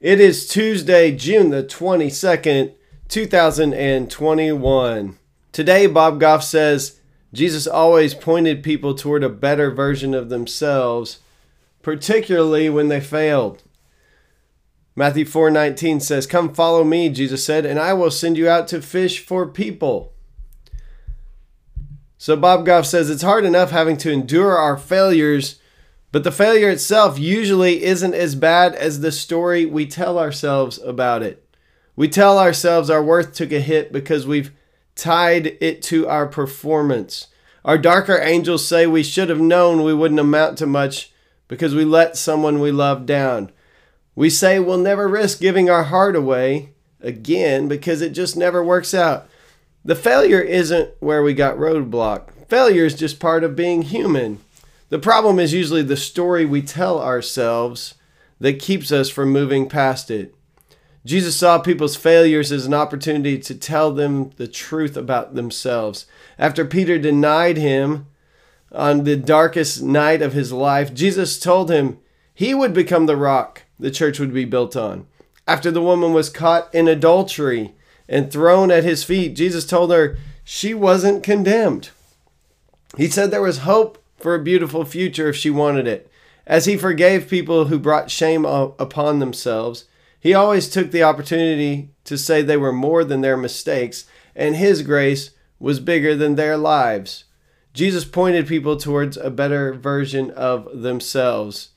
It is Tuesday, June the 22nd, 2021. Today, Bob Goff says Jesus always pointed people toward a better version of themselves, particularly when they failed. Matthew 4:19 says, "Come follow me," Jesus said, "and I will send you out to fish for people." So Bob Goff says it's hard enough having to endure our failures but the failure itself usually isn't as bad as the story we tell ourselves about it. We tell ourselves our worth took a hit because we've tied it to our performance. Our darker angels say we should have known we wouldn't amount to much because we let someone we love down. We say we'll never risk giving our heart away again because it just never works out. The failure isn't where we got roadblock. Failure is just part of being human. The problem is usually the story we tell ourselves that keeps us from moving past it. Jesus saw people's failures as an opportunity to tell them the truth about themselves. After Peter denied him on the darkest night of his life, Jesus told him he would become the rock the church would be built on. After the woman was caught in adultery and thrown at his feet, Jesus told her she wasn't condemned. He said there was hope for a beautiful future if she wanted it. As he forgave people who brought shame upon themselves, he always took the opportunity to say they were more than their mistakes, and his grace was bigger than their lives. Jesus pointed people towards a better version of themselves.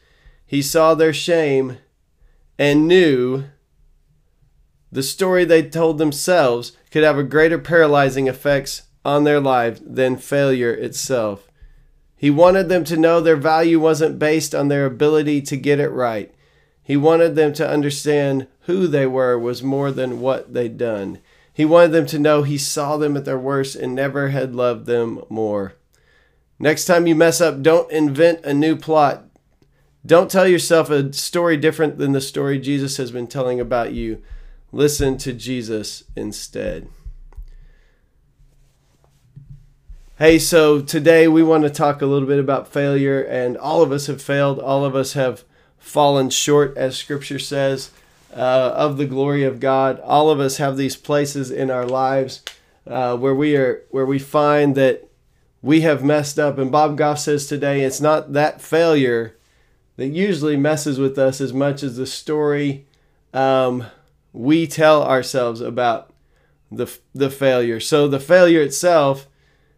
He saw their shame and knew the story they told themselves could have a greater paralyzing effects on their lives than failure itself. He wanted them to know their value wasn't based on their ability to get it right. He wanted them to understand who they were was more than what they'd done. He wanted them to know he saw them at their worst and never had loved them more. Next time you mess up, don't invent a new plot. Don't tell yourself a story different than the story Jesus has been telling about you. Listen to Jesus instead. Hey, so today we want to talk a little bit about failure, and all of us have failed. All of us have fallen short, as Scripture says, uh, of the glory of God. All of us have these places in our lives uh, where we are, where we find that we have messed up. And Bob Goff says today, it's not that failure that usually messes with us as much as the story um, we tell ourselves about the the failure. So the failure itself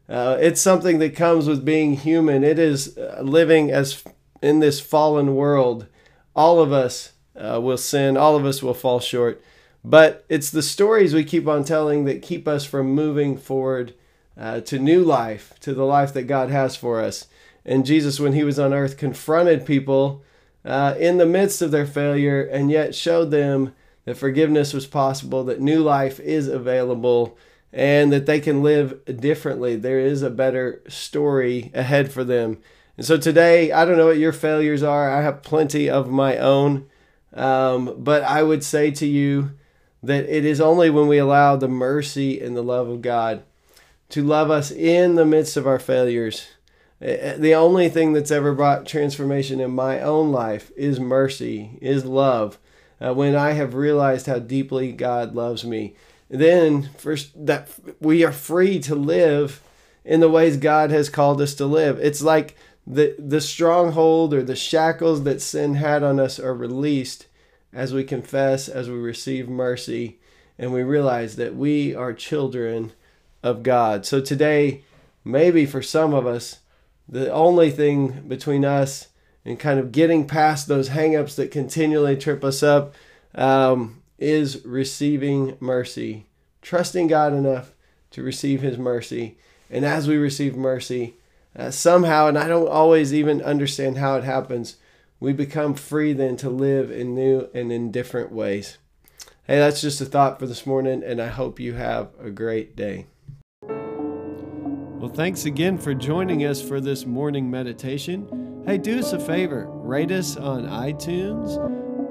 uh, it's something that comes with being human. It is uh, living as in this fallen world. All of us uh, will sin. All of us will fall short. But it's the stories we keep on telling that keep us from moving forward uh, to new life, to the life that God has for us. And Jesus, when he was on earth, confronted people uh, in the midst of their failure and yet showed them that forgiveness was possible, that new life is available and that they can live differently. There is a better story ahead for them. And so today, I don't know what your failures are. I have plenty of my own. Um, but I would say to you that it is only when we allow the mercy and the love of God to love us in the midst of our failures. Eh, eh, the only thing that's ever brought transformation in my own life is mercy, is love. Uh, when I have realized how deeply God loves me then first that we are free to live in the ways God has called us to live. It's like the the stronghold or the shackles that sin had on us are released as we confess, as we receive mercy, and we realize that we are children of God. So today, maybe for some of us, the only thing between us and kind of getting past those hangups that continually trip us up um, is receiving mercy, trusting God enough to receive His mercy. And as we receive mercy, uh, somehow, and I don't always even understand how it happens, we become free then to live in new and in different ways. Hey, that's just a thought for this morning, and I hope you have a great day. Well, thanks again for joining us for this morning meditation. Hey, do us a favor rate us on iTunes